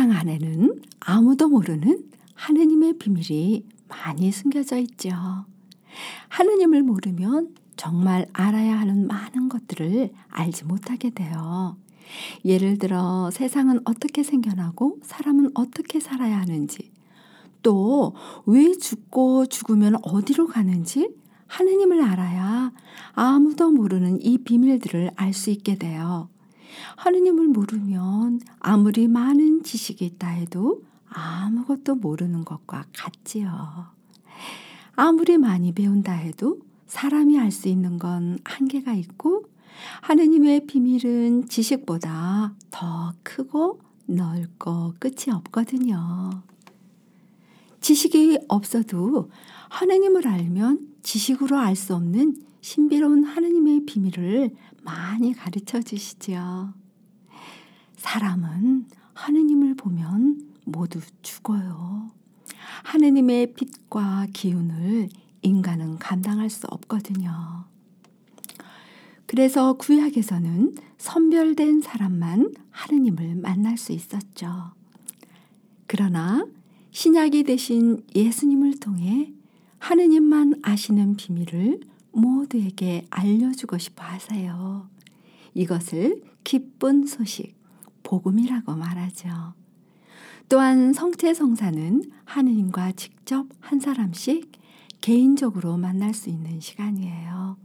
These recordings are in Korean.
세상 안에는 아무도 모르는 하느님의 비밀이 많이 숨겨져 있죠. 하느님을 모르면 정말 알아야 하는 많은 것들을 알지 못하게 돼요. 예를 들어 세상은 어떻게 생겨나고 사람은 어떻게 살아야 하는지, 또 왜 죽고 죽으면 어디로 가는지 하느님을 알아야 아무도 모르는 이 비밀들을 알 수 있게 돼요. 하느님을 모르면 아무리 많은 지식이 있다 해도 아무것도 모르는 것과 같지요. 아무리 많이 배운다 해도 사람이 알 수 있는 건 한계가 있고 하느님의 비밀은 지식보다 더 크고 넓고 끝이 없거든요. 지식이 없어도 하느님을 알면 지식으로 알 수 없는 신비로운 하느님의 비밀을 많이 가르쳐 주시지요. 사람은 하느님을 보면 모두 죽어요. 하느님의 빛과 기운을 인간은 감당할 수 없거든요. 그래서 구약에서는 선별된 사람만 하느님을 만날 수 있었죠. 그러나 신약이 되신 예수님을 통해 하느님만 아시는 비밀을 모두에게 알려주고 싶어 하세요. 이것을 기쁜 소식, 복음이라고 말하죠. 또한 성체 성사는 하느님과 직접 한 사람씩 개인적으로 만날 수 있는 시간이에요.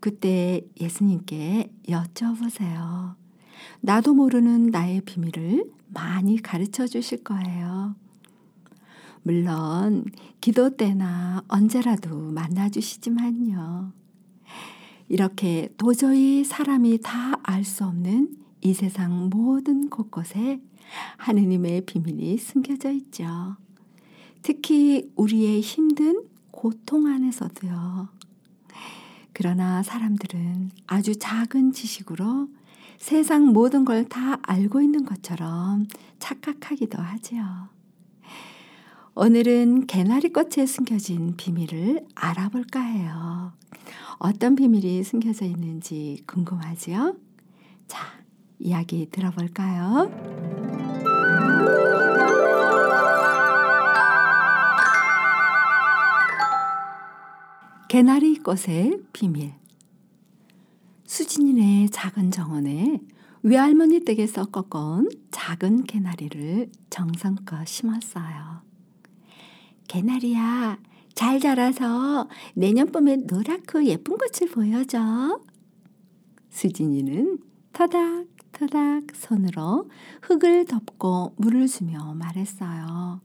그때 예수님께 여쭤보세요. 나도 모르는 나의 비밀을 많이 가르쳐 주실 거예요. 물론 기도 때나 언제라도 만나 주시지만요. 이렇게 도저히 사람이 다 알 수 없는 이 세상 모든 곳곳에 하느님의 비밀이 숨겨져 있죠. 특히 우리의 힘든 고통 안에서도요. 그러나 사람들은 아주 작은 지식으로 세상 모든 걸 다 알고 있는 것처럼 착각하기도 하지요. 오늘은 개나리 꽃에 숨겨진 비밀을 알아볼까 해요. 어떤 비밀이 숨겨져 있는지 궁금하지요? 자, 이야기 들어볼까요? 개나리 꽃의 비밀 수진이네 작은 정원에 외할머니 댁에서 꺾어온 작은 개나리를 정성껏 심었어요. 개나리야, 잘 자라서 내년 봄에 노랗고 예쁜 꽃을 보여줘. 수진이는 터닥터닥 손으로 흙을 덮고 물을 주며 말했어요.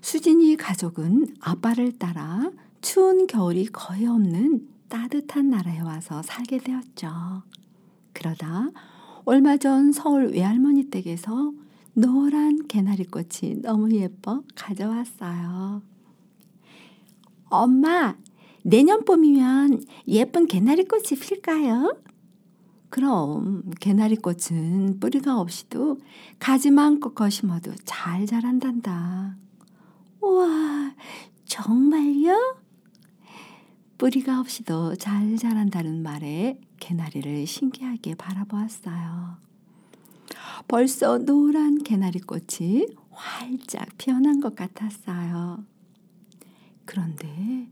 수진이 가족은 아빠를 따라 추운 겨울이 거의 없는 따뜻한 나라에 와서 살게 되었죠. 그러다 얼마 전 서울 외할머니 댁에서 노란 개나리꽃이 너무 예뻐 가져왔어요. 엄마, 내년 봄이면 예쁜 개나리꽃이 필까요? 그럼 개나리꽃은 뿌리가 없이도 가지만 꺾어 심어도 잘 자란단다. 우와, 정말요? 뿌리가 없이도 잘 자란다는 말에 개나리를 신기하게 바라보았어요. 벌써 노란 개나리꽃이 활짝 피어난 것 같았어요. 그런데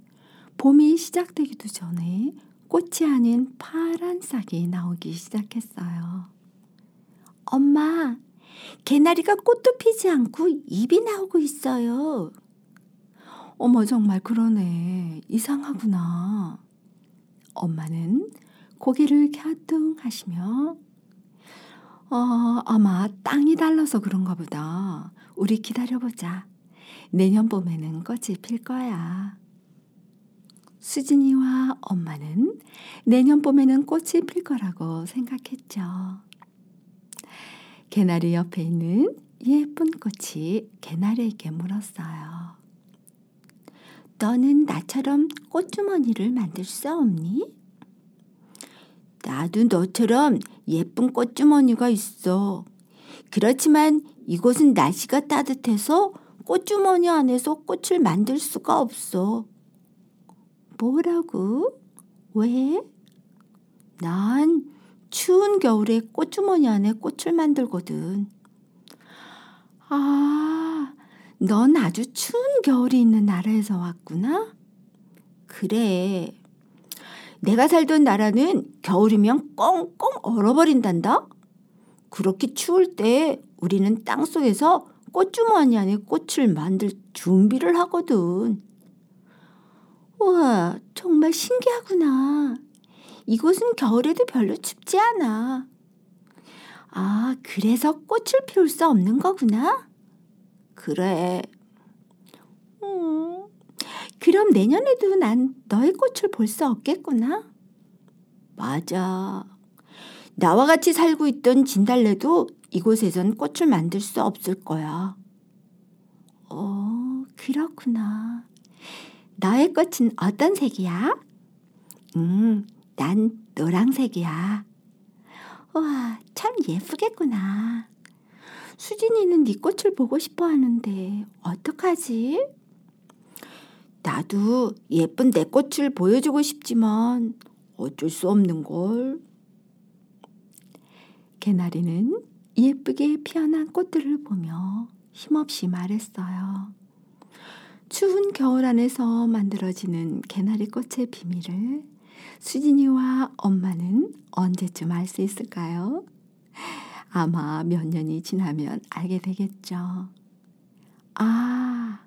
봄이 시작되기도 전에 꽃이 아닌 파란 싹이 나오기 시작했어요. 엄마, 개나리가 꽃도 피지 않고 잎이 나오고 있어요. 어머, 정말 그러네. 이상하구나. 엄마는 고개를 갸뚱 하시며, 어, 아마 땅이 달라서 그런가 보다. 우리 기다려보자. 내년 봄에는 꽃이 필 거야. 수진이와 엄마는 내년 봄에는 꽃이 필 거라고 생각했죠. 개나리 옆에 있는 예쁜 꽃이 개나리에게 물었어요. 너는 나처럼 꽃주머니를 만들 수 없니? 나도 너처럼 예쁜 꽃주머니가 있어. 그렇지만 이곳은 날씨가 따뜻해서 꽃주머니 안에서 꽃을 만들 수가 없어. 뭐라고? 왜? 난 추운 겨울에 꽃주머니 안에 꽃을 만들거든. 아, 넌 아주 추운 겨울이 있는 나라에서 왔구나? 그래. 내가 살던 나라는 겨울이면 꽁꽁 얼어버린단다? 그렇게 추울 때 우리는 땅 속에서 꽃주머니 안에 꽃을 만들 준비를 하거든. 우와, 정말 신기하구나. 이곳은 겨울에도 별로 춥지 않아. 아, 그래서 꽃을 피울 수 없는 거구나? 그래. 음, 그럼 내년에도 난 너의 꽃을 볼 수 없겠구나? 맞아. 나와 같이 살고 있던 진달래도 이곳에선 꽃을 만들 수 없을 거야. 어, 그렇구나. 너의 꽃은 어떤 색이야? 음, 난 노랑색이야. 와, 참 예쁘겠구나. 수진이는 네 꽃을 보고 싶어 하는데 어떡하지? 나도 예쁜 내 꽃을 보여주고 싶지만 어쩔 수 없는 걸. 개나리는 예쁘게 피어난 꽃들을 보며 힘없이 말했어요. 추운 겨울 안에서 만들어지는 개나리 꽃의 비밀을 수진이와 엄마는 언제쯤 알 수 있을까요? 아마 몇 년이 지나면 알게 되겠죠. 아,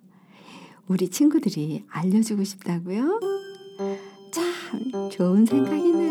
우리 친구들이 알려주고 싶다고요? 참 좋은 생각이네요.